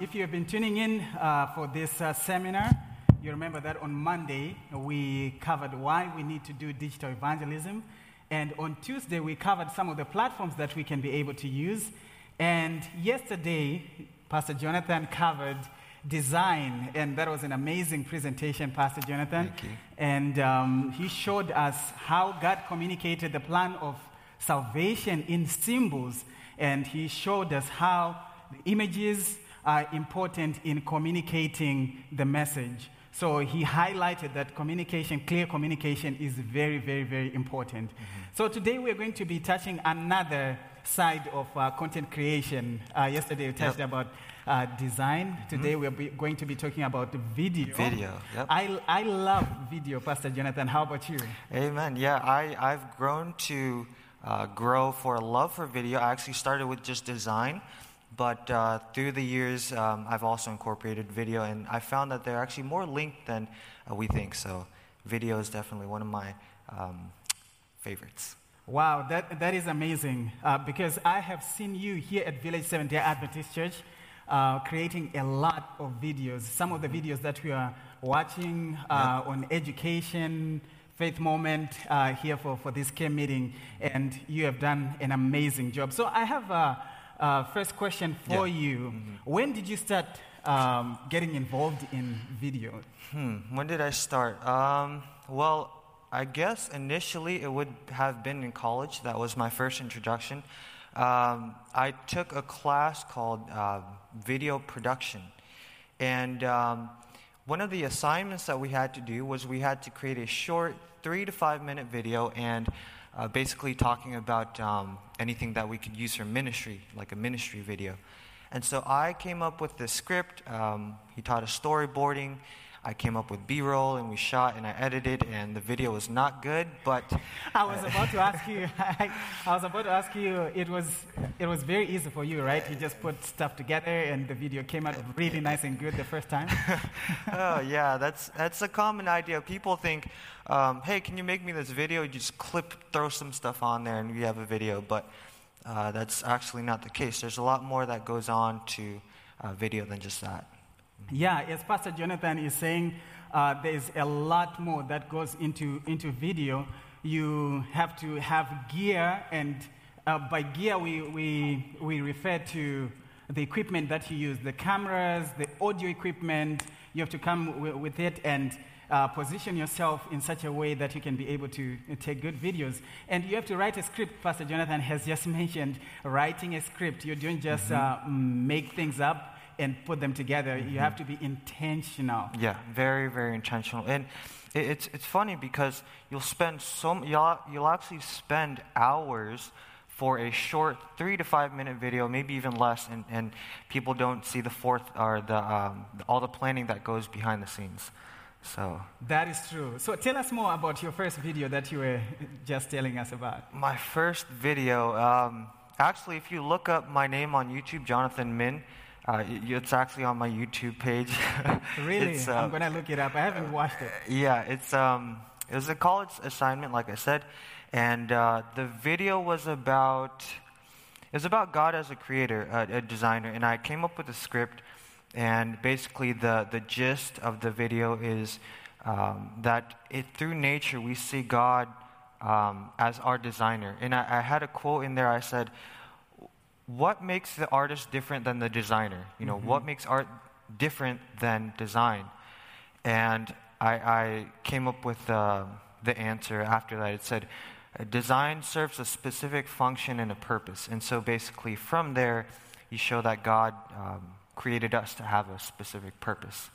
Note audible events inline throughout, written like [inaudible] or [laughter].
If you have been tuning in uh, for this uh, seminar, you remember that on Monday we covered why we need to do digital evangelism. And on Tuesday we covered some of the platforms that we can be able to use. And yesterday, Pastor Jonathan covered design, and that was an amazing presentation, Pastor Jonathan. Thank you. And um, he showed us how God communicated the plan of salvation in symbols, and he showed us how the images are important in communicating the message. So he highlighted that communication, clear communication, is very, very, very important. So today we're going to be touching another side of uh, content creation. Uh, yesterday we touched Yep. about uh, design. Today we're going to be talking about video. Video, yep. I, I love video, Pastor Jonathan. How about you? Amen. Yeah, I, I've grown to uh, grow for a love for video. I actually started with just design, but uh, through the years, um, I've also incorporated video, and I found that they're actually more linked than uh, we think. So, video is definitely one of my um, favorites. Wow, that, that is amazing uh, because I have seen you here at Village Seventh day Adventist Church uh, creating a lot of videos. Some of the videos that we are watching uh, on education, faith moment uh, here for, for this care meeting, and you have done an amazing job. So I have a, a first question for Yeah. you. When did you start um, getting involved in video? Hmm, when did I start? Um, well, I guess initially it would have been in college. That was my first introduction. Um, I took a class called uh, video production. And um, one of the assignments that we had to do was we had to create a short three to five minute video and uh, basically talking about um, anything that we could use for ministry, like a ministry video. And so I came up with the script. Um, he taught us storyboarding. I came up with B roll and we shot and I edited, and the video was not good, but I was about to ask you. [laughs] I, was about to ask you. It was it was very easy for you, right? You just put stuff together, and the video came out really nice and good the first time. [laughs] oh yeah, that's that's a common idea. People think, um, "Hey, can you make me this video?" You just clip, throw some stuff on there, and we have a video. But uh, that's actually not the case. There's a lot more that goes on to uh, video than just that. Yeah, as Pastor Jonathan is saying, uh, there is a lot more that goes into into video. You have to have gear, and uh, by gear we, we we refer to the equipment that you use, the cameras, the audio equipment. You have to come w- with it and uh, position yourself in such a way that you can be able to uh, take good videos. And you have to write a script. Pastor Jonathan has just [laughs] mentioned writing a script. You don't just uh, mm, make things up and put them together. You have to be intentional. Yeah, very, very intentional. And it, it's, it's funny because you'll spend so you'll, you'll actually spend hours for a short three to five minute video, maybe even less, and, and people don't see the fourth or the, um, all the planning that goes behind the scenes. So, That is true. So tell us more about your first video that you were just telling us about. my first video, um, actually, if you look up my name on YouTube, Jonathan Min, uh, it's actually on my YouTube page. [laughs] Really? Uh, I'm going to look it up. I haven't watched it. Yeah, it's um, it was a college assignment, like I said, and uh, the video was about it was about God as a creator, a, a designer, and I came up with a script, and basically the the gist of the video is um, that it through nature we see God um, as our designer, and I, I had a quote in there. I said, what makes the artist different than the designer? You know, what makes art different than design? And I, I came up with uh, the answer after that. It said, "Uh, design serves a specific function and a purpose. And so basically, from there, you show that God um, created us to have a specific purpose.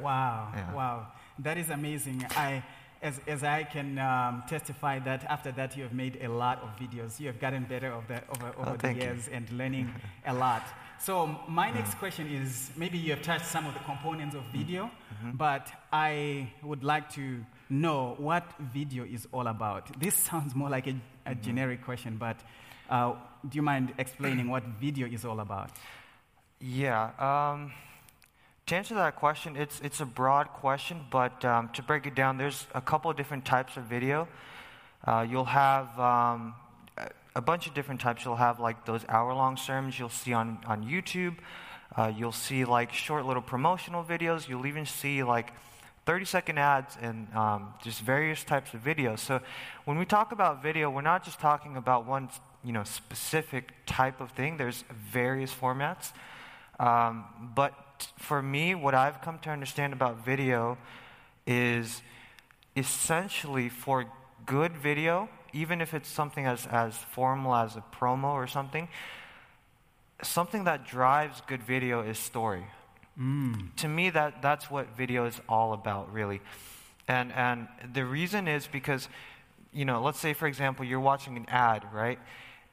Wow, Yeah. wow. That is amazing. I, as, as I can um, testify that after that you have made a lot of videos. You have gotten better the, over, over the Oh, you. years and learning [laughs] a lot. So my next question is, maybe you have touched some of the components of video, Mm-hmm. but I would like to know what video is all about. This [laughs] sounds more like a, a Mm-hmm. generic question, but uh, do you mind explaining what [clears throat] video is all about? Yeah. Um, to answer that question, it's, it's a broad question, but um, to break it down, there's a couple of different types of video. Uh, you'll have um, a- bunch of different types. You'll have like those hour long sermons you'll see on, on YouTube. Uh, you'll see like short little promotional videos. You'll even see like 30 second ads and um, just various types of videos. So when we talk about video, we're not just talking about one you know, specific type of thing. There's various formats. Um, but for me, what I've come to understand about video is essentially for good video, even if it's something as, as formal as a promo or something, something that drives good video is story. Mm. To me, that, that's what video is all about, really. And, and the reason is because, you know, let's say, for example, you're watching an ad, right?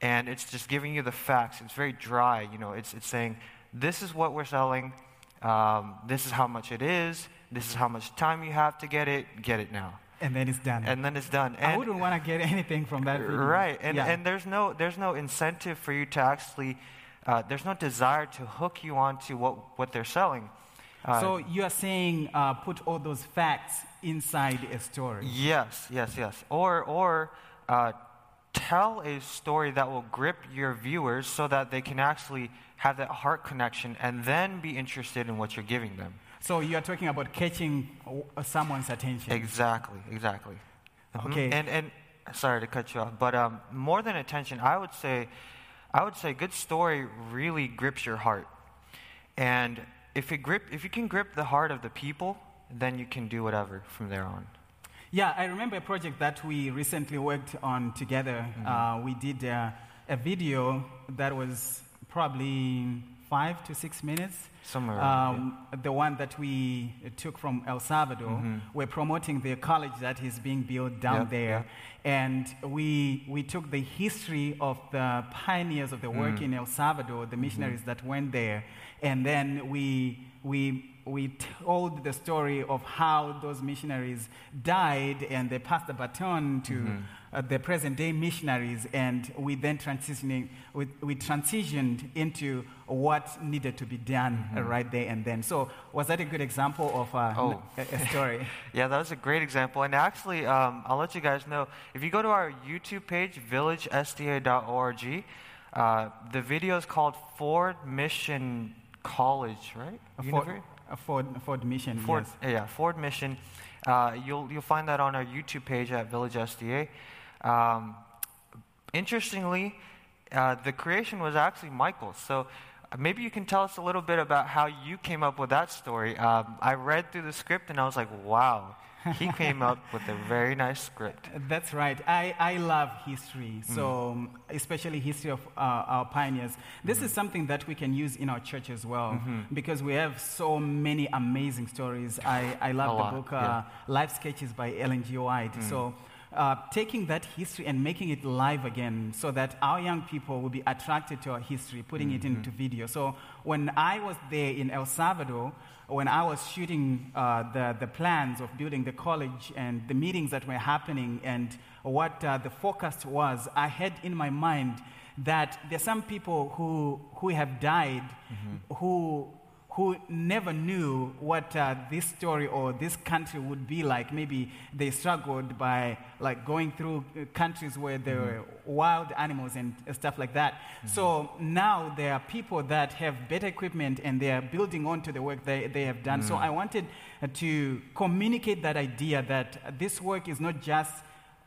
And it's just giving you the facts. It's very dry, you know, it's, it's saying, this is what we're selling, um, this is how much it is, this is how much time you have to get it, get it now. And then it's done. And then it's done. And I wouldn't want to get anything from that [laughs] video. Right. And, yeah. and there's, no, there's no incentive for you to actually, uh, there's no desire to hook you onto what, what they're selling. Uh, so you are saying uh, put all those facts inside a story. Yes, yes, yes. Or, or uh, tell a story that will grip your viewers so that they can actually have that heart connection and then be interested in what you're giving them. So you are talking about catching someone's attention. Exactly, exactly. Mm-hmm. Okay. And, and sorry to cut you off, but um, more than attention, I would say, I would say, good story really grips your heart. And if it grip, if you can grip the heart of the people, then you can do whatever from there on. Yeah, I remember a project that we recently worked on together. Mm-hmm. Uh, we did uh, a video that was probably five to six minutes. Somewhere. Um, yeah. The one that we took from El Salvador, mm-hmm. we're promoting the college that is being built down yep, there. Yep. And we, we took the history of the pioneers of the work mm. in El Salvador, the missionaries mm-hmm. that went there, and then we, we we told the story of how those missionaries died and they passed the baton to mm-hmm. uh, the present day missionaries, and we then transitioning, we, we transitioned into what needed to be done mm-hmm. uh, right there and then. So, was that a good example of uh, oh. a, a, story? [laughs] yeah, that was a great example. And actually, um, I'll let you guys know if you go to our YouTube page, villagesda.org, uh, the video is called Ford Mission College, right? Ford, Ford, Ford Mission. Ford, yes. Yeah, Ford Mission. Uh, you'll, you'll find that on our YouTube page at Village SDA. Um, interestingly, uh, the creation was actually Michael. So maybe you can tell us a little bit about how you came up with that story. Um, I read through the script and I was like, wow, he [laughs] came up with a very nice script. That's right. I, I love history, mm. so mm. especially history of uh, our pioneers. This mm. is something that we can use in our church as well mm-hmm. because we have so many amazing stories. I, I love a the lot. book uh, yeah. Life Sketches by Ellen G. White. Mm. So uh, taking that history and making it live again so that our young people will be attracted to our history, putting mm-hmm. it into video. So when I was there in El Salvador, when I was shooting uh, the, the plans of building the college and the meetings that were happening and what uh, the forecast was, I had in my mind that there's some people who, who have died mm-hmm. who who never knew what uh, this story or this country would be like. Maybe they struggled by like going through uh, countries where there mm-hmm. were wild animals and stuff like that. Mm-hmm. So now there are people that have better equipment and they are building on to the work they, they have done. Mm-hmm. So I wanted uh, to communicate that idea that this work is not just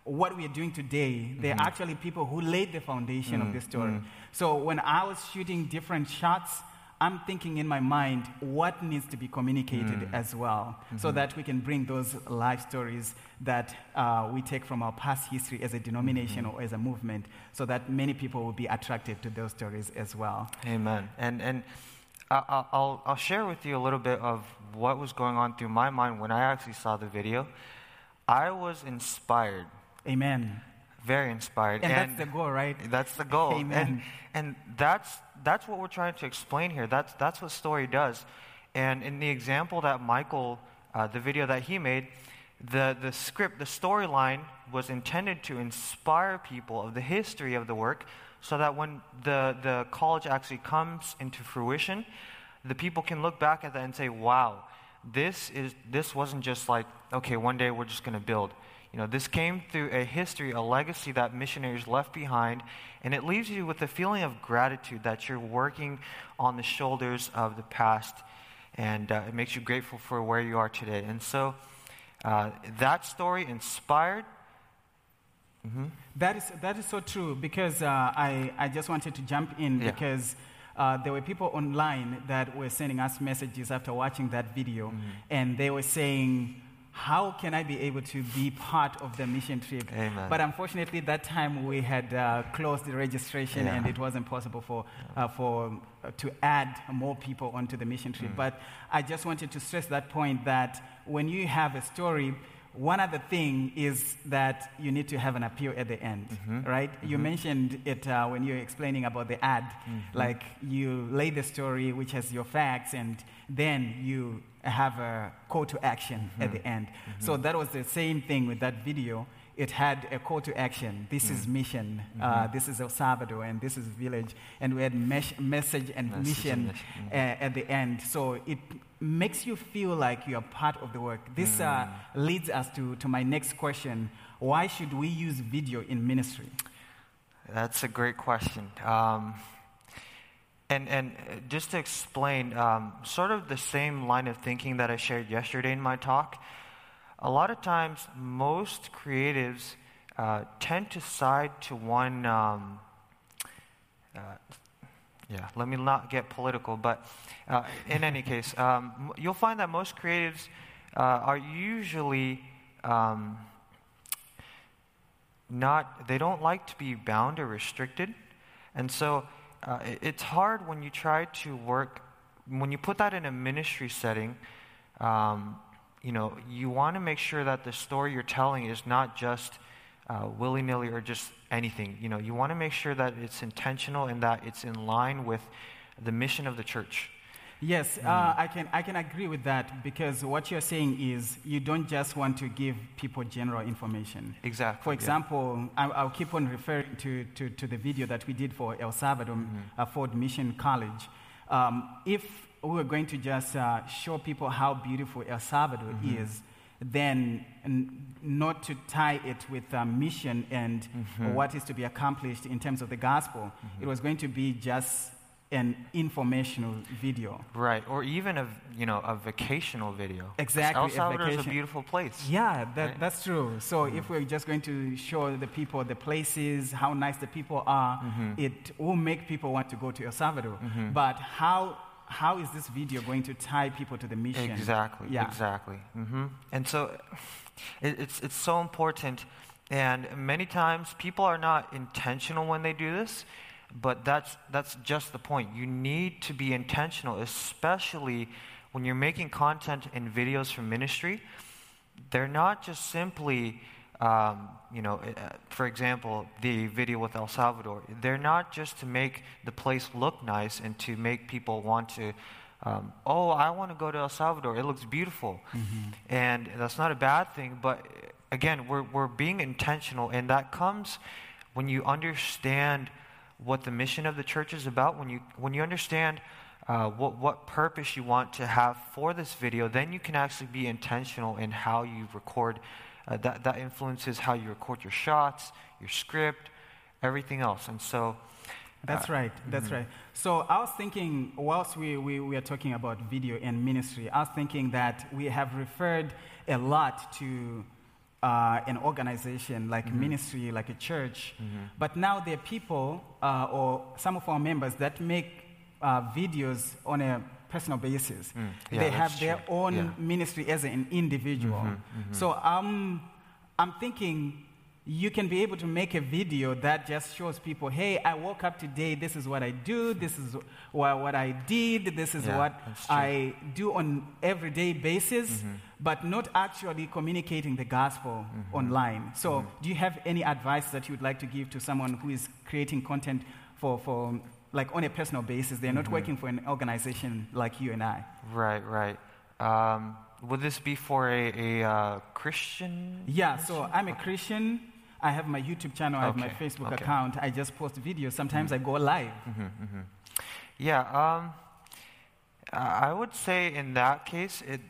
what we are doing today, there are mm-hmm. actually people who laid the foundation of mm, this story. Mm. So when I was shooting different shots, I'm thinking in my mind what needs to be communicated mm. as well, mm-hmm. so that we can bring those life stories that uh, we take from our past history as a denomination mm-hmm. or as a movement, so that many people will be attracted to those stories as well. Amen. And and I'll I'll share with you a little bit of what was going on through my mind when I actually saw the video. I was inspired. Amen. Very inspired. And, and that's the goal, right? That's the goal. Amen. And, and that's that's what we're trying to explain here. That's, that's what story does. And in the example that Michael, uh, the video that he made, the, the script, the storyline was intended to inspire people of the history of the work so that when the, the college actually comes into fruition, the people can look back at that and say, wow, this, is, this wasn't just like, okay, one day we're just going to build. You know, this came through a history, a legacy that missionaries left behind, and it leaves you with a feeling of gratitude that you're working on the shoulders of the past, and uh, it makes you grateful for where you are today. And so uh, that story inspired. Mm-hmm. That, is, that is so true because uh, I, I just wanted to jump in yeah. because. Uh, there were people online that were sending us messages after watching that video, mm-hmm. and they were saying, how can I be able to be part of the mission trip? Amen. But unfortunately, that time we had uh, closed the registration yeah. and it wasn't possible for, uh, for, uh, to add more people onto the mission trip. Mm. But I just wanted to stress that point that when you have a story, one other thing is that you need to have an appeal at the end, mm-hmm. right? Mm-hmm. You mentioned it uh, when you were explaining about the ad. Mm-hmm. Like you lay the story, which has your facts, and then you have a call to action at mm-hmm. the end. Mm-hmm. So that was the same thing with that video. It had a call to action. This is mm. mission. Uh, mm-hmm. this is El Salvador, and this is village. And we had mes- message and message mission, and. Uh, at the end. So it makes you feel like you are part of the work. This uh, mm. leads us to, to my next question Why should we use video in ministry? That's a great question. Um, and, and just to explain, um, sort of the same line of thinking that I shared yesterday in my talk, a lot of times most creatives uh, tend to side to one. Um, uh, yeah, let me not get political, but uh, in any case, um, you'll find that most creatives uh, are usually um, not, they don't like to be bound or restricted. And so uh, it's hard when you try to work, when you put that in a ministry setting, um, you know, you want to make sure that the story you're telling is not just uh, willy nilly or just anything. You know, you want to make sure that it's intentional and that it's in line with the mission of the church. Yes, mm. uh, I, can, I can agree with that because what you're saying is you don't just want to give people general information. Exactly. For example, yeah. I, will keep on referring to, to, to, the video that we did for El Salvador uh, Ford Mission College. Um, if we were going to just uh, show people how beautiful El Salvador mm-hmm. is, then n- not to tie it with a mission and mm-hmm. what is to be accomplished in terms of the gospel. Mm-hmm. It was going to be just an informational video. Right, or even a you know a vacational video. Exactly, El Salvador is a beautiful place. Yeah, that, right? that's true. So mm-hmm. if we're just going to show the people the places, how nice the people are, mm-hmm. it will make people want to go to El Salvador. Mm-hmm. But how how is this video going to tie people to the mission? Exactly. Yeah. Exactly. Mm-hmm. And so [sighs] it, it's it's so important. And many times people are not intentional when they do this but that's, that's just the point. You need to be intentional, especially when you're making content and videos for ministry. They're not just simply, um, you know, uh, for example, the video with El Salvador. They're not just to make the place look nice and to make people want to, um, oh, I want to go to El Salvador. It looks beautiful. Mm-hmm. And that's not a bad thing, but again, we're, we're being intentional, and that comes when you understand what the mission of the church is about, when you, when you understand uh, what, what purpose you want to have for this video, then you can actually be intentional in how you record. Uh, that, that influences how you record your shots, your script, everything else. And so. That's uh, right. That's mm-hmm. right. So I was thinking, whilst we, we, we are talking about video and ministry, I was thinking that we have referred a lot to uh, an organization like mm-hmm. ministry, like a church. Mm-hmm. But now there are people uh, or some of our members that make uh, videos on a personal basis. Mm. Yeah, they have their true. own yeah. ministry as an individual. Mm-hmm. mm-hmm. So um, I'm thinking you can be able to make a video that just shows people, hey, I woke up today, this is what I do, this is what, what I did, this is yeah, what I do on everyday basis, mm-hmm. But not actually communicating the gospel mm-hmm. online. So mm-hmm. do you have any advice that you would like to give to someone who is creating content for, for like on a personal basis? They're not mm-hmm. working for an organization like you and I. Right, right. Um, would this be for a, a uh, Christian? Yeah, so I'm a Christian. I have my YouTube channel, I have my Facebook okay. account. I just post videos. Sometimes mm-hmm. I go live. Mm-hmm, mm-hmm. Yeah, um, I would say in that case, it,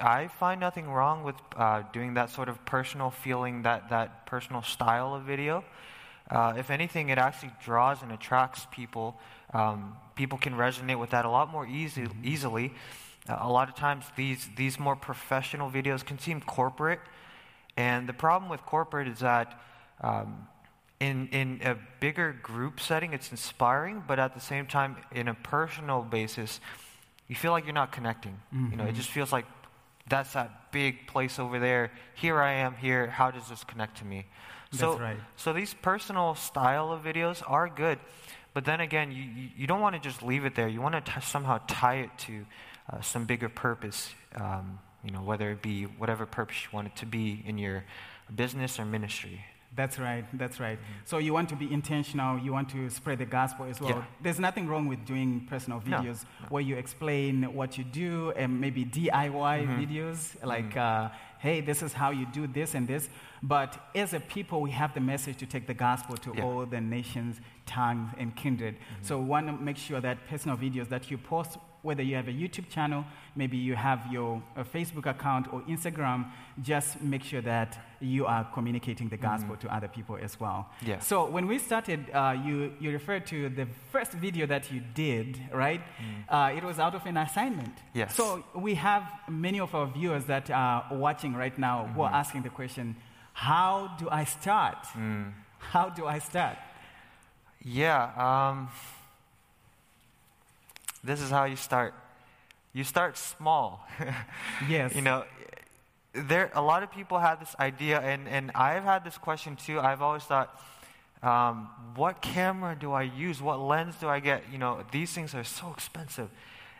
I find nothing wrong with uh, doing that sort of personal feeling, that, that personal style of video. Uh, if anything, it actually draws and attracts people. Um, people can resonate with that a lot more easy, easily. Uh, a lot of times, these, these more professional videos can seem corporate. And the problem with corporate is that um, in, in a bigger group setting, it's inspiring, but at the same time, in a personal basis, you feel like you're not connecting. Mm-hmm. You know, it mm-hmm. just feels like that's that big place over there. Here I am here. How does this connect to me? So, that's right. So these personal style of videos are good, but then again, you, you, don't want to just leave it there. You want to t- somehow tie it to uh, some bigger purpose. Um, you know, whether it be whatever purpose you want it to be in your business or ministry. That's right, that's right. Mm-hmm. So you want to be intentional, you want to spread the gospel as well. Yeah. There's nothing wrong with doing personal videos no, no. where you explain what you do and maybe DIY mm-hmm. videos like, mm-hmm. uh, hey, this is how you do this and this. But as a people, we have the message to take the gospel to yeah. all the nations, tongues, and kindred. Mm-hmm. So we want to make sure that personal videos that you post whether you have a YouTube channel, maybe you have your Facebook account or Instagram, just make sure that you are communicating the gospel mm to other people as well. Yeah. So when we started, uh, you, you referred to the first video that you did, right? Mm. Uh, it was out of an assignment. Yes. So we have many of our viewers that are watching right now mm-hmm. who are mm-hmm. asking the question, how do I start? Mm. How do I start? Yeah. Um, this is how you start. You start small. [laughs] yes. You know, there a lot of people have this idea, and, and I've had this question too. I've always thought, um, what camera do I use? What lens do I get? You know, these things are so expensive.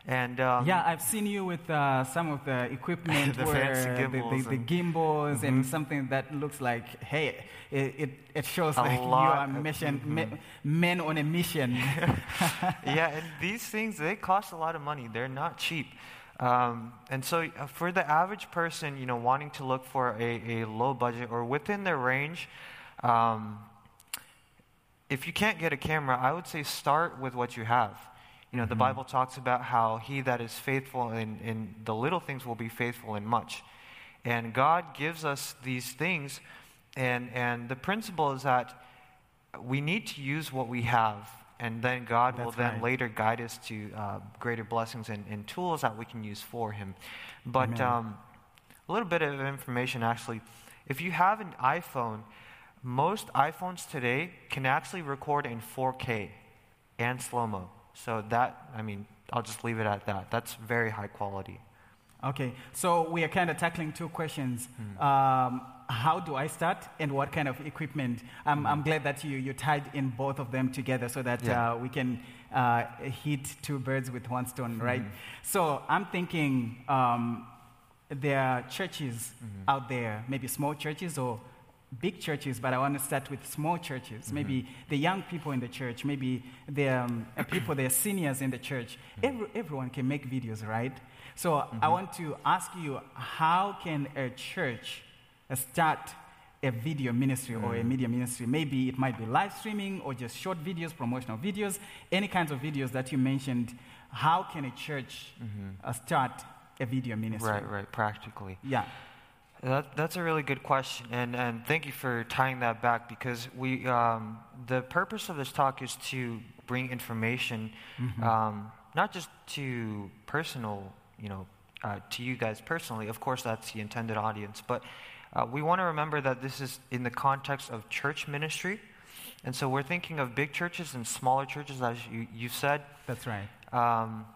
And um, yeah, I've seen you with uh, some of the equipment, [laughs] the where gimbals the, the, the, gimbals mm-hmm. and something that looks like, hey, it, it, it shows a like [laughs] you are mission, mm-hmm. me, men on a mission. [laughs] yeah, and these things they cost a lot of money. They're not cheap. Um, and so, uh, for the average person, you know, wanting to look for a, a low budget or within their range, um, if you can't get a camera, I would say start with what you have. You know, the mm-hmm. Bible talks about how he that is faithful in, in the little things will be faithful in much. And God gives us these things, and, and the principle is that we need to use what we have, and then God That's will then right. later guide us to uh, greater blessings and, and, tools that we can use for Him. But um, a little bit of information actually. If you have an iPhone, most iPhones today can actually record in 4K and slow mo. So that, I mean, I'll just leave it at that. That's very high quality. Okay, so we are kind of tackling two questions. Hmm. Um, how do I start and what kind of equipment? I'm, I'm glad that you, you tied in both of them together so that yeah. uh, we can uh, hit two birds with one stone, right? Mm-hmm. So I'm thinking um, there are churches mm-hmm. out there, maybe small churches or big churches, but I want to start with small churches. Mm-hmm. Maybe the young people in the church, maybe the um, people, the seniors in the church. Mm-hmm. Every, everyone can make videos, right? So mm-hmm. I want to ask you how can a church start a video ministry or a mm. media ministry? Maybe it might be live streaming or just short videos, promotional videos, any kinds of videos that you mentioned. How can a church mm-hmm. uh, start a video ministry? Right, right, practically. Yeah. That, that's a really good question, and, and thank you for tying that back because we, um, the purpose of this talk is to bring information, mm-hmm. um, not just to personal, you know, uh, to you guys personally. Of course, that's the intended audience, but uh, we want to remember that this is in the context of church ministry, and so we're thinking of big churches and smaller churches, as you, you said. That's right. Um,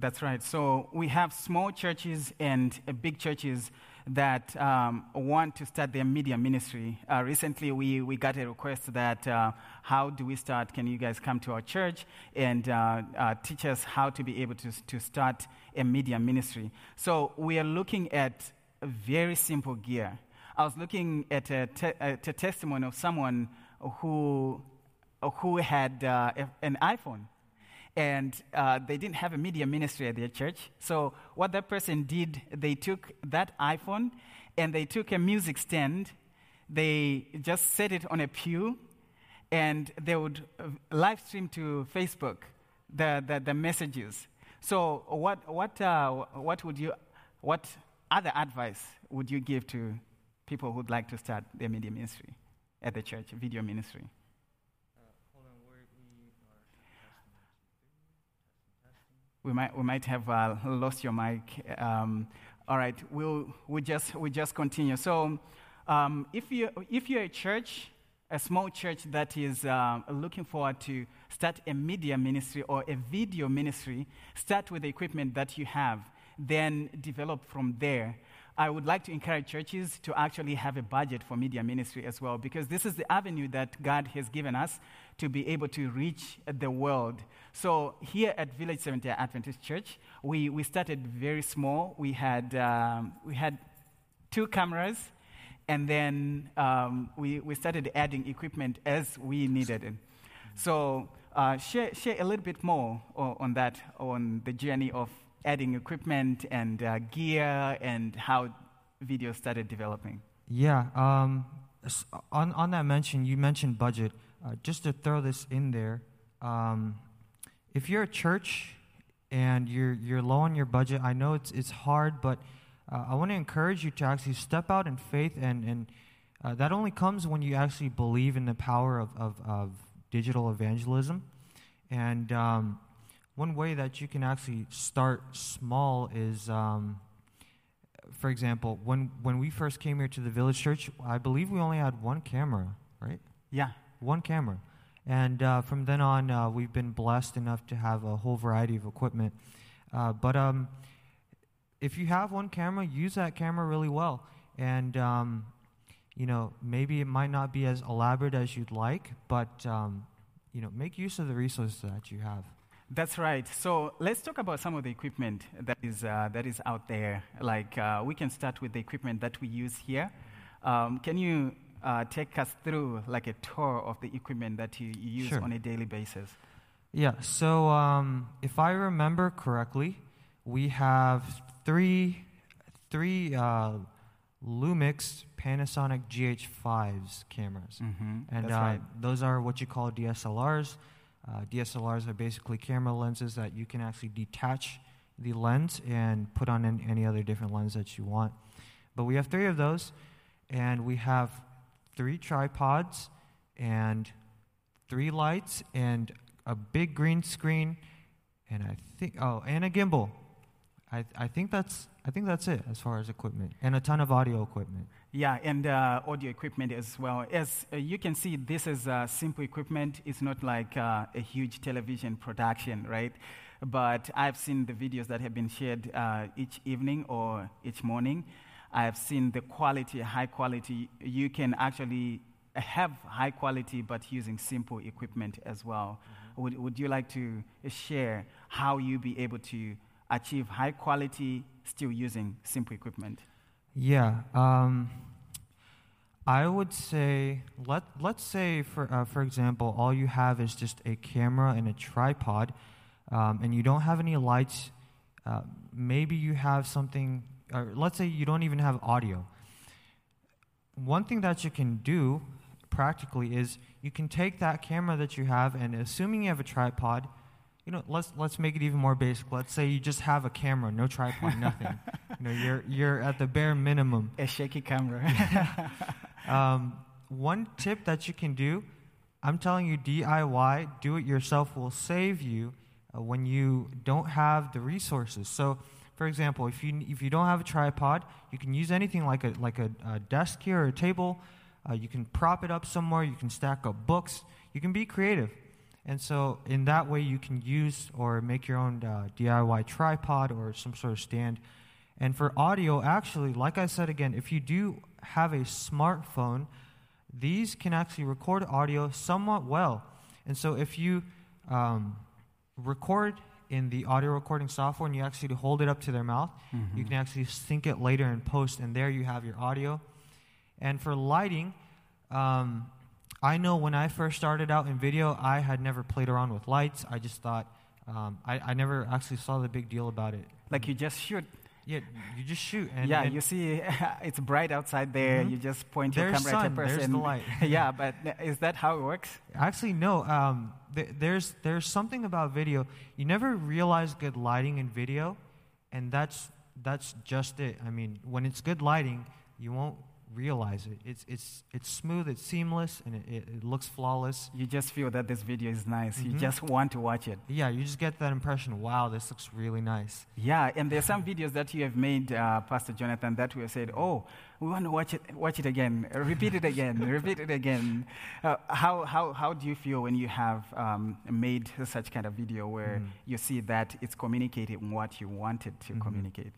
That's right. So we have small churches and uh, big churches that um, want to start their media ministry. Uh, recently, we, we got a request that uh, how do we start? Can you guys come to our church and uh, uh teach us how to be able to, to start a media ministry? So we are looking at a very simple gear. I was looking at a, te- a testimony of someone who, who had uh, an iPhone and uh, they didn't have a media ministry at their church. So, what that person did, they took that iPhone and they took a music stand, they just set it on a pew, and they would uh, live stream to Facebook the, the, the messages. So, what, what, uh, what would you, what other advice would you give to people who'd like to start their media ministry at the church, video ministry? We might, we might have uh, lost your mic. Um, all right, we'll, we'll, just, we'll just continue. So, um, if, you, if you're a church, a small church that is uh, looking forward to start a media ministry or a video ministry, start with the equipment that you have, then develop from there. I would like to encourage churches to actually have a budget for media ministry as well, because this is the avenue that God has given us to be able to reach the world. So, here at Village Seventh day Adventist Church, we, we started very small. We had, um, we had two cameras, and then um, we, we started adding equipment as we needed it. So, uh, share, share a little bit more on that, on the journey of adding equipment and uh, gear and how video started developing. Yeah. Um, on, on that mention, you mentioned budget. Uh, just to throw this in there, um, if you're a church and you're, you're low on your budget, I know it's, it's hard, but uh, I want to encourage you to actually step out in faith, and, and uh, that only comes when you actually believe in the power of, of, of digital evangelism. And um, one way that you can actually start small is, um, for example, when, when we first came here to the village church, I believe we only had one camera, right? Yeah. One camera. And uh, from then on, uh, we've been blessed enough to have a whole variety of equipment. Uh, but um, if you have one camera, use that camera really well. And, um, you know, maybe it might not be as elaborate as you'd like, but, um, you know, make use of the resources that you have. That's right. So let's talk about some of the equipment that is, uh, that is out there. Like, uh, we can start with the equipment that we use here. Um, can you uh, take us through like a tour of the equipment that you, you use Sure. on a daily basis? Yeah, so um, if I remember correctly, we have three, three uh, Lumix Panasonic GH5s cameras. Mm-hmm. And uh, right. those are what you call DSLRs. Uh, DSLRs are basically camera lenses that you can actually detach the lens and put on any other different lens that you want. But we have three of those, and we have three tripods and three lights and a big green screen, and I think oh, and a gimbal. I, I think that's I think that's it as far as equipment, and a ton of audio equipment. Yeah, and uh, audio equipment as well. As uh, you can see, this is uh, simple equipment. It's not like uh, a huge television production, right? But I've seen the videos that have been shared uh, each evening or each morning. I've seen the quality, high quality. You can actually have high quality, but using simple equipment as well. Would, would you like to share how you be able to achieve high quality still using simple equipment? Yeah. Um, I would say let let's say for uh, for example, all you have is just a camera and a tripod, um, and you don't have any lights. Uh, maybe you have something. Or let's say you don't even have audio. One thing that you can do practically is you can take that camera that you have, and assuming you have a tripod, you know, let's let's make it even more basic. Let's say you just have a camera, no tripod, nothing. [laughs] you know, you're you're at the bare minimum. A shaky camera. [laughs] Um, one tip that you can do, I'm telling you, DIY, do it yourself, will save you uh, when you don't have the resources. So, for example, if you if you don't have a tripod, you can use anything like a like a, a desk here or a table. Uh, you can prop it up somewhere. You can stack up books. You can be creative, and so in that way, you can use or make your own uh, DIY tripod or some sort of stand. And for audio, actually, like I said again, if you do have a smartphone, these can actually record audio somewhat well. And so if you um, record in the audio recording software and you actually hold it up to their mouth, you can actually sync it later in post, and there you have your audio. And for lighting, um, I know when I first started out in video, I had never played around with lights. I just thought, um, I, I never actually saw the big deal about it. like you just shoot Yeah, you just shoot. And, yeah, and you see, [laughs] it's bright outside there. Mhm. You just point There's your camera sun, at a there's person. the [laughs] light. [laughs] yeah, but is that how it works? Actually, no. Um, th- there's there's something about video. You never realize good lighting in video, and that's that's just it. I mean, when it's good lighting, you won't realize it. It's it's it's smooth, it's seamless, and it, it, it looks flawless. You just feel that this video is nice. You Mhm. just want to watch it. Yeah, you just get that impression. Wow, this looks really nice. Yeah, and there's some [laughs] videos that you have made, uh, Pastor Jonathan, that we have said, oh, we want to watch it, watch it again, repeat it again, [laughs] repeat it again. Uh, how, how, how do you feel when you have um, made such kind of video where Mhm. you see that it's communicating what you wanted to Mhm. communicate?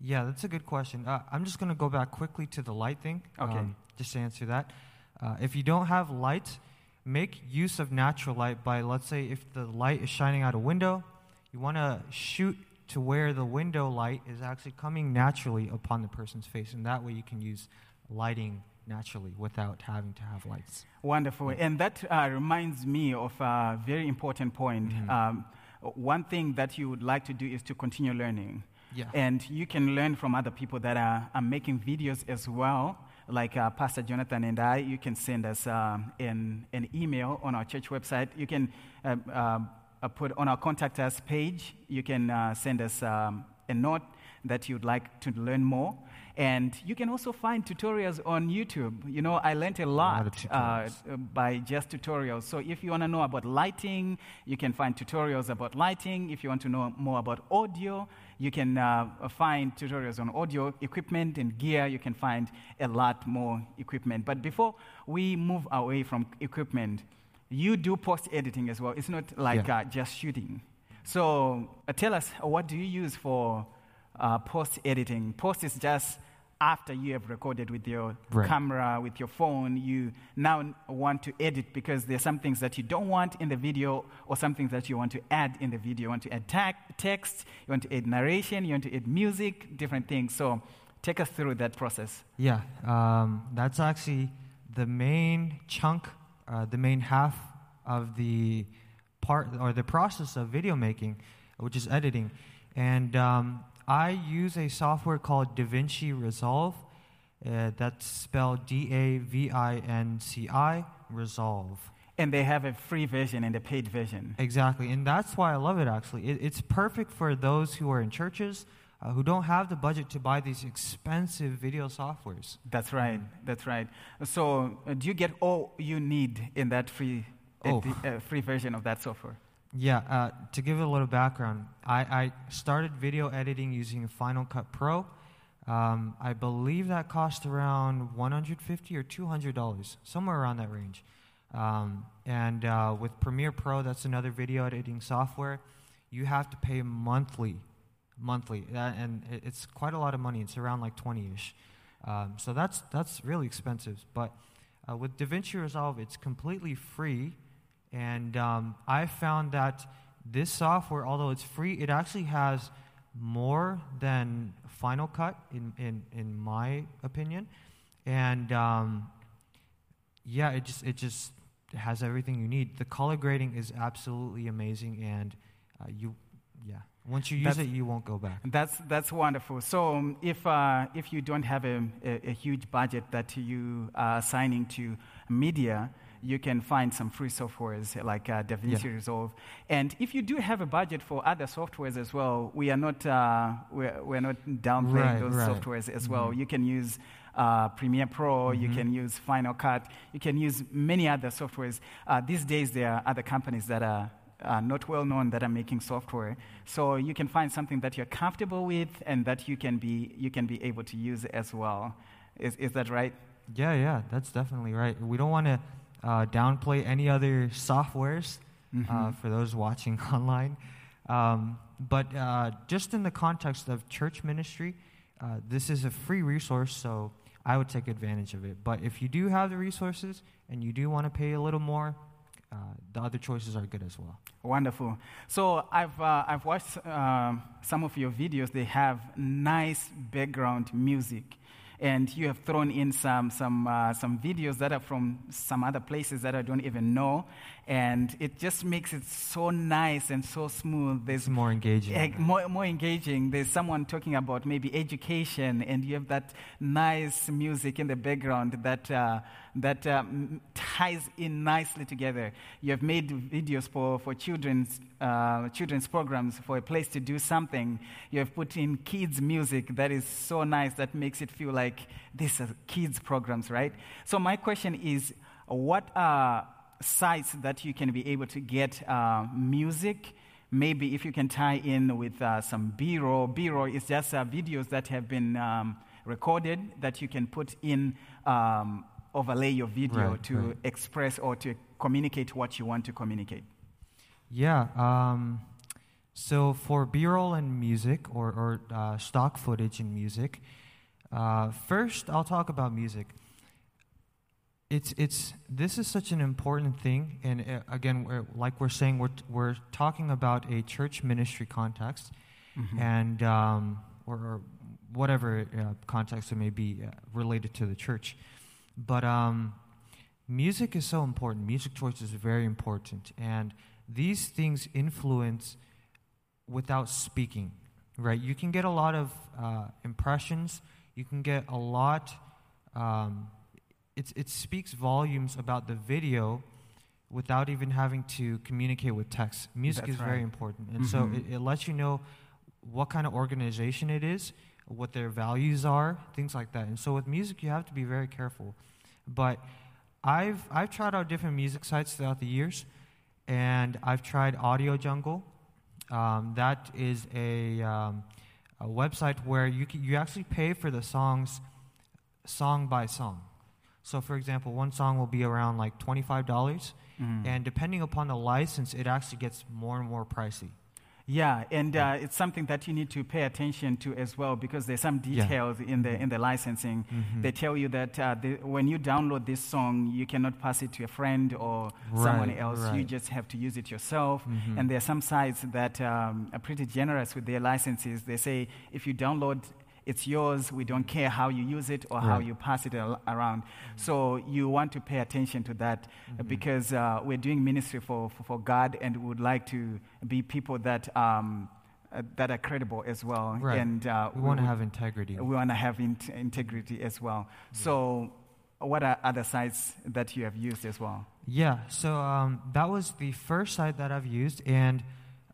Yeah, that's a good question. Uh, I'm just going to go back quickly to the light thing. Okay. um, just to answer that. Uh, if you don't have light, make use of natural light by, let's say, if the light is shining out a window, you want to shoot to where the window light is actually coming naturally upon the person's face. And that way you can use lighting naturally without having to have lights. Wonderful. And that uh, reminds me of a very important point. Mhm. Um, one thing that you would like to do is to continue learning. Yeah. And you can learn from other people that are, are making videos as well. Like uh, Pastor Jonathan and I, you can send us um, an, an email on our church website. You can uh, um, uh, put on our contact us page, you can uh, send us um, a note that you'd like to learn more. And you can also find tutorials on YouTube. You know, I learned a lot lot, uh, by just tutorials. So if you want to know about lighting, you can find tutorials about lighting. If you want to know more about audio, you can uh, find tutorials on audio equipment and gear. You can find a lot more equipment. But before we move away from equipment, you do post editing as well. It's not like Yeah. uh, just shooting. So uh, tell us, what do you use for uh, post editing? Post is just after you have recorded with your Right. camera, with your phone, you now want to edit because there are some things that you don't want in the video or some things that you want to add in the video. You want to add tag, text, you want to add narration, you want to add music, different things. So take us through that process. Yeah, um, that's actually the main chunk, uh, the main half of the part or the process of video making, which is editing. And um, I use a software called DaVinci Resolve. Uh, that's spelled D A V I N C I, Resolve. And they have a free version and a paid version. Exactly, and that's why I love it. Actually, it, it's perfect for those who are in churches uh, who don't have the budget to buy these expensive video softwares. That's right. That's right. So, uh, do you get all you need in that free, Oh. edi- uh, free version of that software? Yeah, uh, to give a little background, I, I started video editing using Final Cut Pro. Um, I believe that cost around 150 or 200 dollars, somewhere around that range. Um, and uh, with Premiere Pro, that's another video editing software. You have to pay monthly, monthly, That- and it, it's quite a lot of money. It's around like 20ish. Um, so that's that's really expensive. But uh, with DaVinci Resolve, it's completely free. And um, I found that this software, although it's free, it actually has more than Final Cut, in, in, in my opinion. And um, yeah, it just, it just has everything you need. The color grading is absolutely amazing. And uh, you, yeah, once you use That's- it, you won't go back. That's, that's wonderful. So, um, if, uh, if you don't have a, a, a huge budget that you are assigning to media, you can find some free softwares like uh, DaVinci Yeah. Resolve. And if you do have a budget for other softwares as well, we are not, uh, we're, we're not downplaying Right, those right. softwares as well. Mhm. You can use uh, Premiere Pro, you Mhm. can use Final Cut, you can use many other softwares. Uh, these days, there are other companies that are uh, not well known that are making software. So you can find something that you're comfortable with and that you can be, you can be able to use as well. Is, is that right? Yeah, yeah, that's definitely right. We don't want to uh, downplay any other softwares uh, Mhm. for those watching [laughs] online. Um, but uh, just in the context of church ministry, uh, this is a free resource, so I would take advantage of it. But if you do have the resources and you do want to pay a little more, uh, the other choices are good as well. Wonderful. So I've, uh, I've watched um, some of your videos. They have nice background music. And you have thrown in some, some, uh, some videos that are from some other places that I don't even know. And it just makes it so nice and so smooth. There's more engaging. Eh, more, more engaging. There's someone talking about maybe education, and you have that nice music in the background that, uh, that um, ties in nicely together. You have made videos for, for children's, uh, children's programs for a place to do something. You have put in kids' music that is so nice that makes it feel like these are kids' programs, right? So, my question is what are sites that you can be able to get uh, music? maybe if you can tie in with uh, some b-roll b-roll is just uh, videos that have been um, recorded that you can put in um, overlay your video Right, to right. express or to communicate what you want to communicate Yeah. Um, so for B-roll and music or, or uh, stock footage in music, uh, first I'll talk about music. It's it's this is such an important thing, and uh, again, we're, like we're saying, we're we're talking about a church ministry context, and um, or, or whatever uh, context it may be uh, related to the church, but um, music is so important. Music choice is very important, and these things influence without speaking, right? You can get a lot of uh, impressions. You can get a lot. Um, it, it speaks volumes about the video without even having to communicate with text. Music That's is very important, and so Mhm. it, it lets you know what kind of organization it is, what their values are, things like that. And so with music, you have to be very careful. But I've I've tried out different music sites throughout the years, and I've tried Audio Jungle. Um, that is a, um, a website where you can, you actually pay for the songs, song by song. So, for example, one song will be around like twenty five dollars, Mm. and depending upon the license, it actually gets more and more pricey. Yeah, and uh, it's something that you need to pay attention to as well because there's some Yeah. details in the in the licensing. Mhm. They tell you that uh, the, when you download this song, you cannot pass it to a friend or someone Right, else. You just have to use it yourself. Mhm. And there are some sites that um, are pretty generous with their licenses. They say if you download, it's yours. We don't care how you use it or how you pass it al- around. So you want to pay attention to that Mhm. because uh, we're doing ministry for, for, for God and we would like to be people that, um, uh, that are credible as well. Right. And uh, we want to have integrity. we want to have int- integrity as well. So, what are other sites that you have used as well? Yeah, so um, that was the first site that I've used, and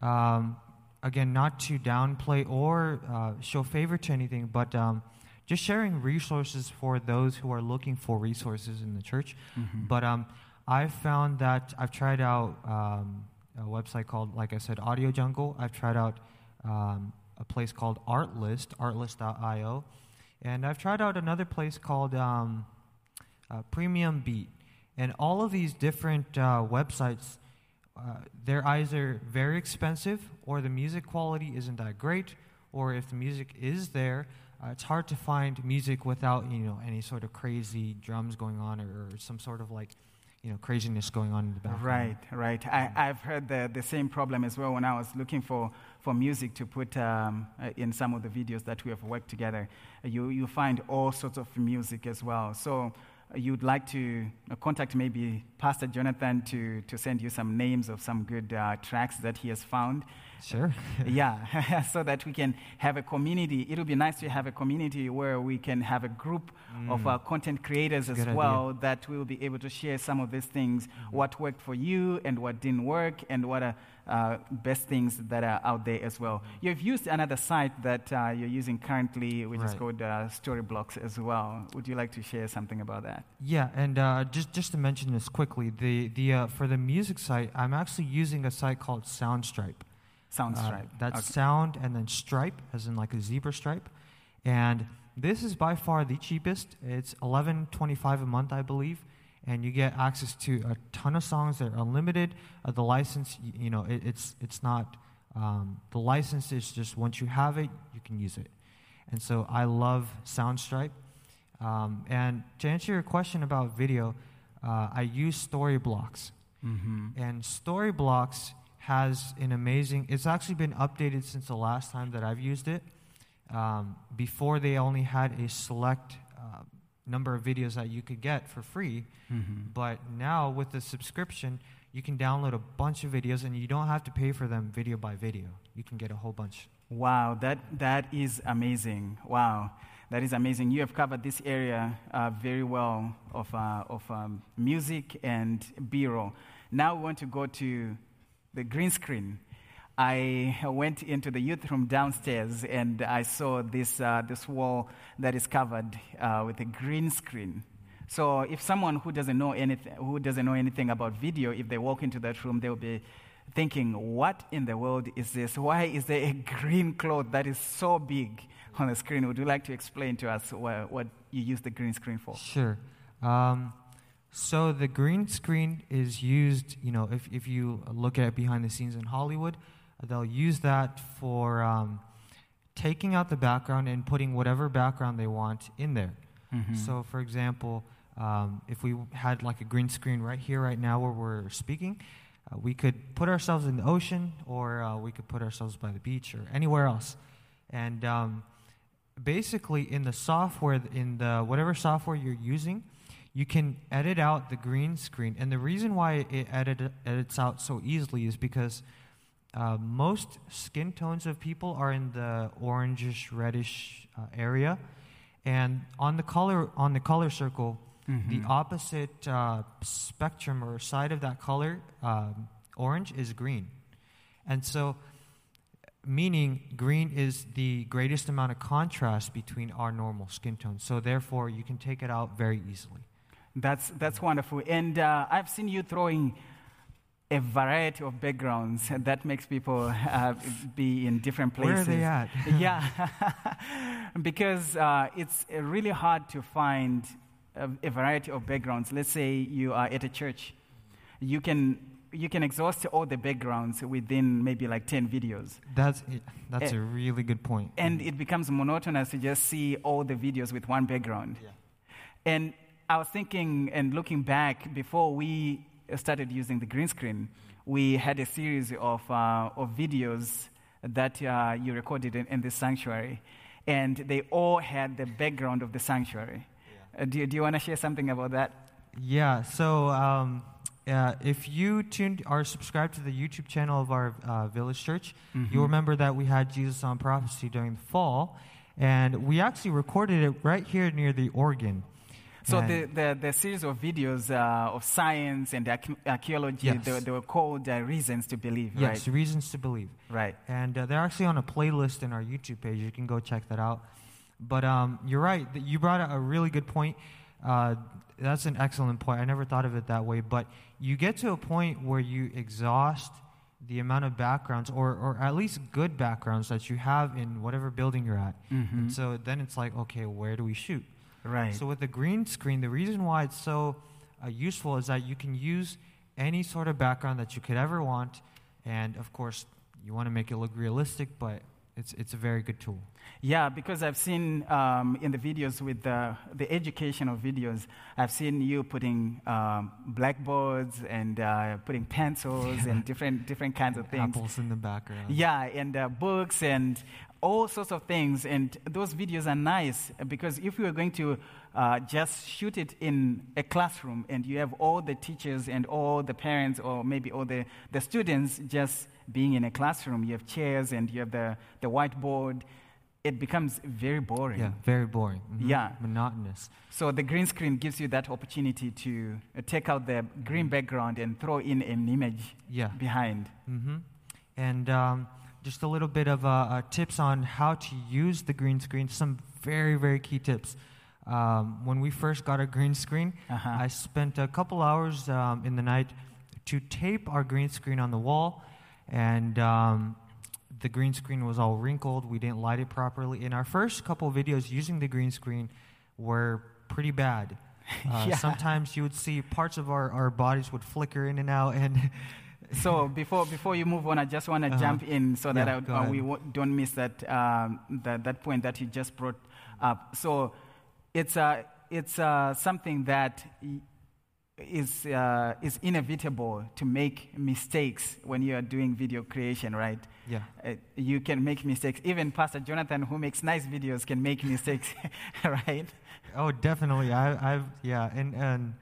um, again, not to downplay or uh, show favor to anything, but um, just sharing resources for those who are looking for resources in the church. Mm-hmm. But um, I've found that I've tried out um, a website called, like I said, Audio Jungle. I've tried out um, a place called Artlist, artlist.io, and I've tried out another place called um, uh, Premium Beat. And all of these different uh, websites, uh, they're either very expensive or the music quality isn't that great, or if the music is there, uh, it's hard to find music without you know any sort of crazy drums going on or, or some sort of like you know craziness going on in the background. Right, right. I, I've heard the, the same problem as well when I was looking for, for music to put um, uh, in some of the videos that we have worked together. Uh, You, you find all sorts of music as well. So you'd like to contact maybe Pastor Jonathan to, to send you some names of some good uh, tracks that he has found. Sure. [laughs] yeah, [laughs] so that we can have a community. It'll be nice to have a community where we can have a group of Mm. uh, content creators as Good idea. well that will be able to share some of these things, Mm-hmm. what worked for you and what didn't work, and what are uh, best things that are out there as well. You've used another site that uh, you're using currently, which is called uh, Storyblocks as well. Would you like to share something about that? Yeah, and uh, just just to mention this quickly, the the uh, for the music site, I'm actually using a site called Soundstripe. Soundstripe. Uh, that's Okay. sound and then stripe, as in like a zebra stripe. And this is by far the cheapest. It's eleven twenty five a month, I believe, and you get access to a ton of songs that are unlimited. Uh, the license, you know, it, it's it's not. Um, the license is just once you have it, you can use it. And so I love Soundstripe. Um, and to answer your question about video, uh, I use Storyblocks. Mm-hmm. And Storyblocks has an amazing, it's actually been updated since the last time that I've used it. Um, before, they only had a select number of videos that you could get for free. Mm-hmm. But now, with the subscription, you can download a bunch of videos and you don't have to pay for them video by video. You can get a whole bunch. Wow, that, that is amazing. Wow, that is amazing. You have covered this area uh, very well of, uh, of um, music and B roll. Now we want to go to the green screen. I went into the youth room downstairs and I saw this, uh, this wall that is covered uh, with a green screen. So if someone who doesn't know anything, who doesn't know anything about video, if they walk into that room, they'll be thinking, "What in the world is this? Why is there a green cloth that is so big on the screen?" Would you like to explain to us what, what you use the green screen for? Sure. Um, so the green screen is used, you know, if, if you look at behind the scenes in Hollywood, they'll use that for um, taking out the background and putting whatever background they want in there. Mhm. So, for example, um, if we had like a green screen right here, right now, where we're speaking, uh, we could put ourselves in the ocean, or uh, we could put ourselves by the beach, or anywhere else. And um, basically, in the software, in the whatever software you're using, you can edit out the green screen. And the reason why it edit, edits out so easily is because uh, most skin tones of people are in the orangish reddish uh, area, and on the color on the color circle, the opposite uh, spectrum or side of that color, um, orange, is green, and so meaning green is the greatest amount of contrast between our normal skin tones. So therefore, you can take it out very easily. That's, that's wonderful. And uh, I've seen you throwing a variety of backgrounds that makes people uh, be in different Where are places. they at? [laughs] [laughs] yeah, because uh, it's really hard to find a, a variety of backgrounds. Let's say you are at a church, you can you can exhaust all the backgrounds within maybe like ten videos, That's that's Eh, a really good point. and it becomes monotonous to just see all the videos with one background. Yeah. And I was thinking and looking back before we started using the green screen, we had a series of, uh, of videos that uh, you recorded in, in the sanctuary, and they all had the background of the sanctuary. Uh, do, you- do you want to share something about that? Yeah. So um, uh, if you tuned are subscribed to the YouTube channel of our uh, village church, you'll remember that we had Jesus on prophecy during the fall, and we actually recorded it right here near the organ. So the, the, the series of videos uh, of science and archaeology, Yes. they, they were called uh, Reasons to Believe, yes, reasons to believe. right? Right. and uh, they're actually on a playlist in our YouTube page. You can go check that out. But um, you're right. You brought out a really good point. Uh, that's an excellent point. I never thought of it that way. But you get to a point where you exhaust the amount of backgrounds, or, or at least good backgrounds that you have in whatever building you're at. And so then it's like, okay, where do we shoot? Right. So with the green screen, the reason why it's so uh, useful is that you can use any sort of background that you could ever want, and of course, you want to make it look realistic, but it's it's a very good tool. Yeah, because I've seen um, in the videos with the, the educational videos, I've seen you putting um, blackboards and uh, putting pencils and different, different kinds of things. Apples in the background. Yeah, and uh, books and all sorts of things. And those videos are nice because if you are going to uh, just shoot it in a classroom and you have all the teachers and all the parents or maybe all the, the students just being in a classroom, you have chairs and you have the, the whiteboard, it becomes very boring. Yeah, very boring. Mhm. Yeah. monotonous. So the green screen gives you that opportunity to uh, take out the green background and throw in an image Yeah. behind. hmm And um, just a little bit of uh, uh, tips on how to use the green screen. Some very, very key tips. Um, when we first got our green screen, Uh-huh. I spent a couple hours um, in the night to tape our green screen on the wall, and um, the green screen was all wrinkled. We didn't light it properly. And our first couple videos using the green screen were pretty bad. [laughs] Uh, Yeah. Sometimes you would see parts of our, our bodies would flicker in and out, and So before, before you move on, I just want to Uh-huh. jump in so that I, uh, we w- don't miss that, um, that, that point that you just brought up. So it's, uh, it's uh, something that is is, uh, is inevitable to make mistakes when you are doing video creation, right? yeah. Uh, you can make mistakes. Even Pastor Jonathan, who makes nice videos, can make mistakes, [laughs] right? Oh, definitely. I, I've yeah, and and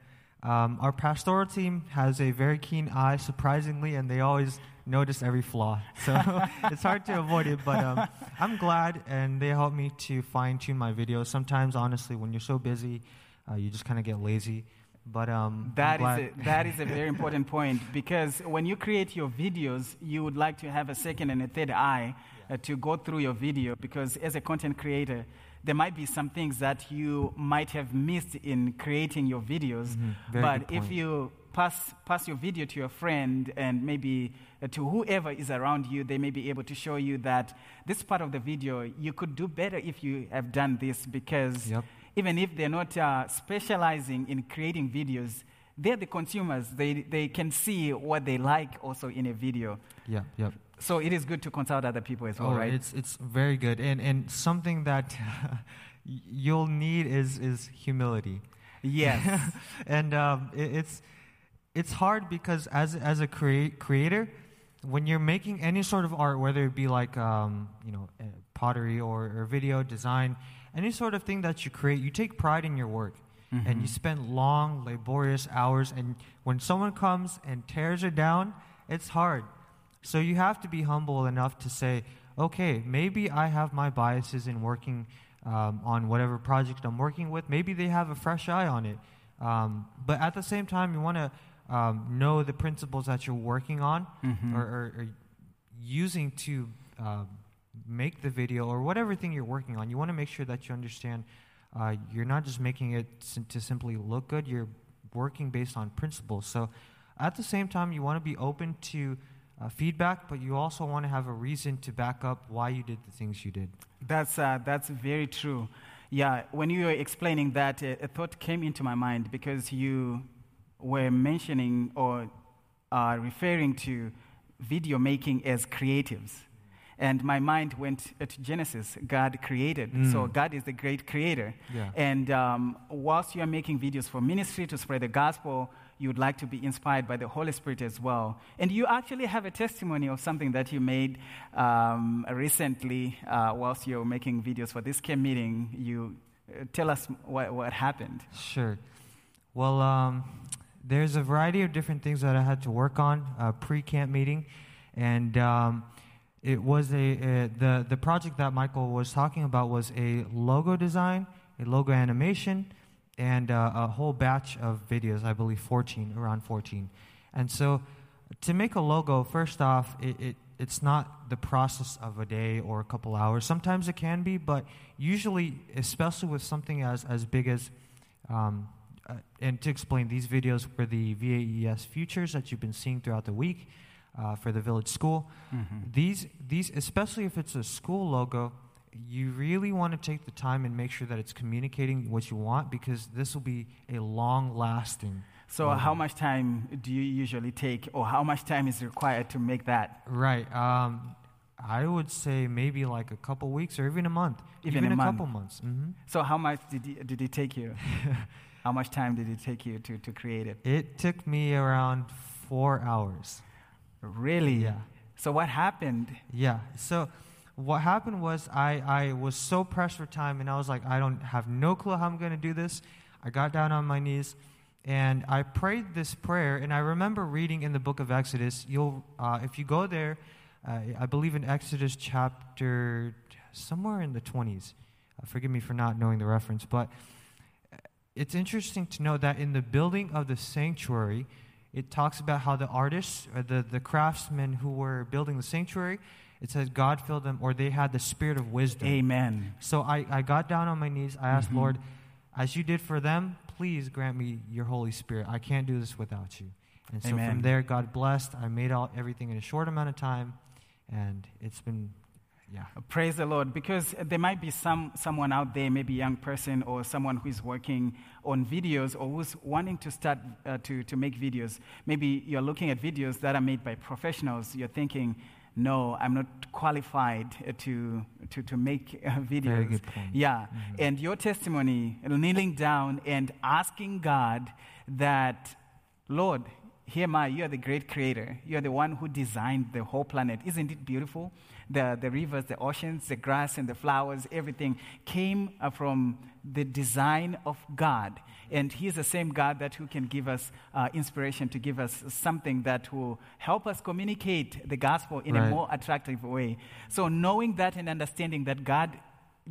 Um, our pastoral team has a very keen eye, surprisingly, and they always notice every flaw. So [laughs] it's hard to avoid it, but um, I'm glad, and they help me to fine tune my videos. Sometimes, honestly, when you're so busy, uh, you just kind of get lazy. But um, that is a, that is a very important point because when you create your videos, you would like to have a second and a third eye uh, to go through your video because as a content creator, there might be some things that you might have missed in creating your videos. Mhm. But if you pass, pass your video to your friend and maybe uh, to whoever is around you, they may be able to show you that this part of the video you could do better if you have done this because Yep. even if they're not uh, specializing in creating videos, they're the consumers. They, they can see what they like also in a video. Yeah, yeah. So it is good to consult other people as well, oh, right? It's it's very good, and and something that [laughs] you'll need is is humility. Yes. [laughs] and um, it, it's it's hard because as as a crea- creator, when you're making any sort of art, whether it be like um, you know uh, pottery or, or video design, any sort of thing that you create, you take pride in your work, and you spend long, laborious hours. And when someone comes and tears it down, it's hard. So you have to be humble enough to say, okay, maybe I have my biases in working um, on whatever project I'm working with. Maybe they have a fresh eye on it. Um, but at the same time, you want to um, know the principles that you're working on Mhm. or, or, or using to um, make the video or whatever thing you're working on. You want to make sure that you understand uh, you're not just making it to simply look good, you're working based on principles. So at the same time, you want to be open to uh, feedback, but you also want to have a reason to back up why you did the things you did. That's, uh, that's very true. Yeah, when you were explaining that, a, a thought came into my mind because you were mentioning or uh, referring to video making as creatives. And my mind went to Genesis. God created. So Mm. God is the great creator. Yeah. And um, whilst you are making videos for ministry to spread the gospel, you would like to be inspired by the Holy Spirit as well. And you actually have a testimony of something that you made um, recently uh, whilst you were making videos for this camp meeting. You uh, tell us what, what happened. Sure. Well, um, there's a variety of different things that I had to work on uh, pre-camp meeting, and um, it was a, a the the project that Michael was talking about was a logo design, a logo animation, and uh, a whole batch of videos. I believe 14, around 14, and so to make a logo, first off, it, it it's not the process of a day or a couple hours. Sometimes it can be, but usually, especially with something as as big as um, uh, and to explain, these videos were the VAES futures that you've been seeing throughout the week uh, for the village school. These, these, especially if it's a school logo, you really want to take the time and make sure that it's communicating what you want because this will be a long-lasting. So, logo. how much time do you usually take, or how much time is required to make that? Right. Um, I would say maybe like a couple weeks or even a month. Even a a, month. couple months. hmm So, how much did, you, did it take you? [laughs] how much time did it take you to, to create it? It took me around four hours. Really? Yeah. So, what happened? Yeah. So what happened was I, I was so pressed for time and I was like, I don't have no clue how I'm going to do this. I got down on my knees and I prayed this prayer. And I remember reading in the book of Exodus, you'll, uh, if you go there, uh, I believe in Exodus chapter somewhere in the 20s. Uh, forgive me for not knowing the reference, but uh, it's interesting to know that in the building of the sanctuary, it talks about how the artists, or the, the craftsmen who were building the sanctuary, it says God filled them, or they had the spirit of wisdom. Amen. So I, I got down on my knees. I asked, Mhm. Lord, as you did for them, please grant me your Holy Spirit. I can't do this without you. And so Amen. from there, God blessed. I made all, everything in a short amount of time, and it's been, yeah. Praise the Lord. Because there might be some, someone out there, maybe a young person or someone who is working on videos or who's wanting to start uh, to, to make videos. Maybe you're looking at videos that are made by professionals. You're thinking, no, I'm not qualified to, to, to make uh, videos. Very good point. Yeah. Mhm. And your testimony, kneeling down and asking God that, Lord, here am I, you are the great creator. You are the one who designed the whole planet. Isn't it beautiful the, the rivers, the oceans, the grass, and the flowers, everything came uh, from the design of God. And He's the same God that who can give us uh, inspiration to give us something that will help us communicate the gospel in a more attractive way. So, knowing that and understanding that God,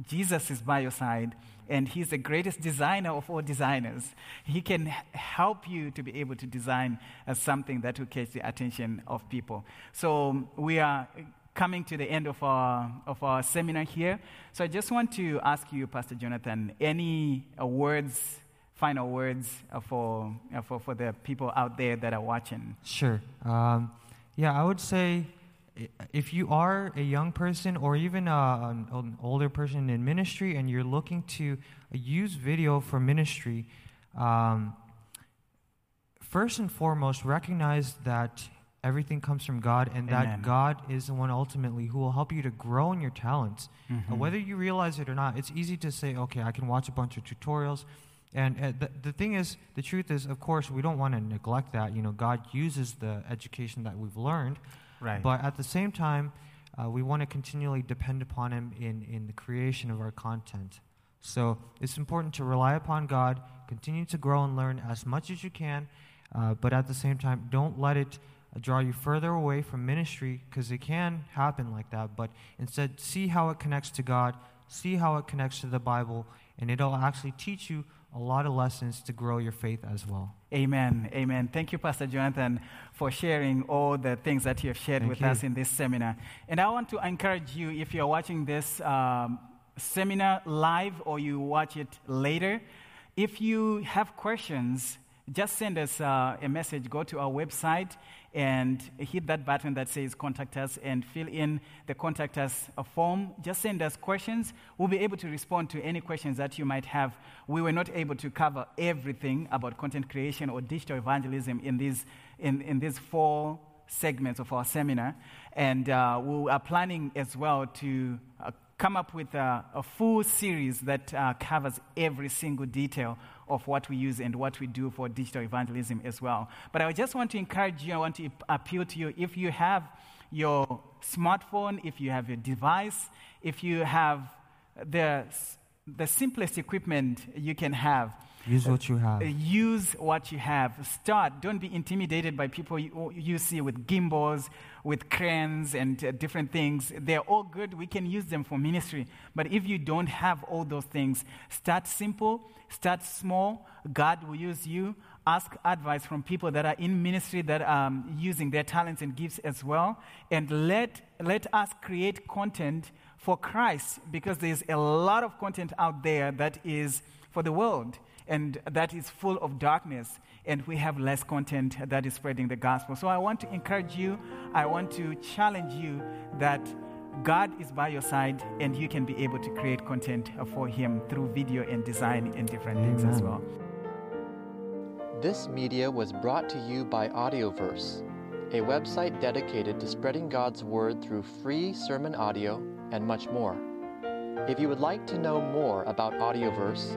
Jesus is by your side, and He's the greatest designer of all designers, He can help you to be able to design uh, something that will catch the attention of people. So, we are coming to the end of our, of our seminar here. So, I just want to ask you, Pastor Jonathan, any uh, words, final words uh, for, uh, for, for the people out there that are watching? Sure. Um, yeah, I would say if you are a young person or even uh, an, an older person in ministry and you're looking to use video for ministry, um, first and foremost, recognize that everything comes from God and Amen. that God is the one ultimately who will help you to grow in your talents. Uh, whether you realize it or not, it's easy to say, okay, I can watch a bunch of tutorials. And uh, the, the thing is, the truth is, of course, we don't want to neglect that. You know, God uses the education that we've learned. Right. But at the same time, uh, we want to continually depend upon Him in, in the creation of our content. So it's important to rely upon God, continue to grow and learn as much as you can, uh, but at the same time, don't let it draw you further away from ministry because it can happen like that. But instead, see how it connects to God, see how it connects to the Bible, and it'll actually teach you a lot of lessons to grow your faith as well. Amen. Amen. Thank you, Pastor Jonathan, for sharing all the things that you have shared Thank with you. us in this seminar. And I want to encourage you, if you're watching this um, seminar live or you watch it later, if you have questions, just send us uh, a message. Go to our website and hit that button that says contact us and fill in the contact us uh, form. Just send us questions. We'll be able to respond to any questions that you might have. We were not able to cover everything about content creation or digital evangelism in these, in, in these four segments of our seminar. And uh, we are planning as well to uh, come up with a, a full series that uh, covers every single detail of what we use and what we do for digital evangelism as well. But I just want to encourage you, I want to appeal to you if you have your smartphone, if you have your device, if you have the, the simplest equipment you can have, Use what you have. use what you have. Start. Don't be intimidated by people you, you see with gimbals, with cranes, and uh, different things. They're all good. We can use them for ministry. But if you don't have all those things, start simple, start small. God will use you. Ask advice from people that are in ministry that are um, using their talents and gifts as well. And let, let us create content for Christ because there's a lot of content out there that is for the world and that is full of darkness and we have less content that is spreading the gospel. So i want to encourage you i want to challenge you that god is by your side and you can be able to create content for him through video and design and different things as well. This media was brought to you by Audioverse, a website dedicated to spreading God's Word through free sermon audio and much more. If you would like to know more about Audioverse,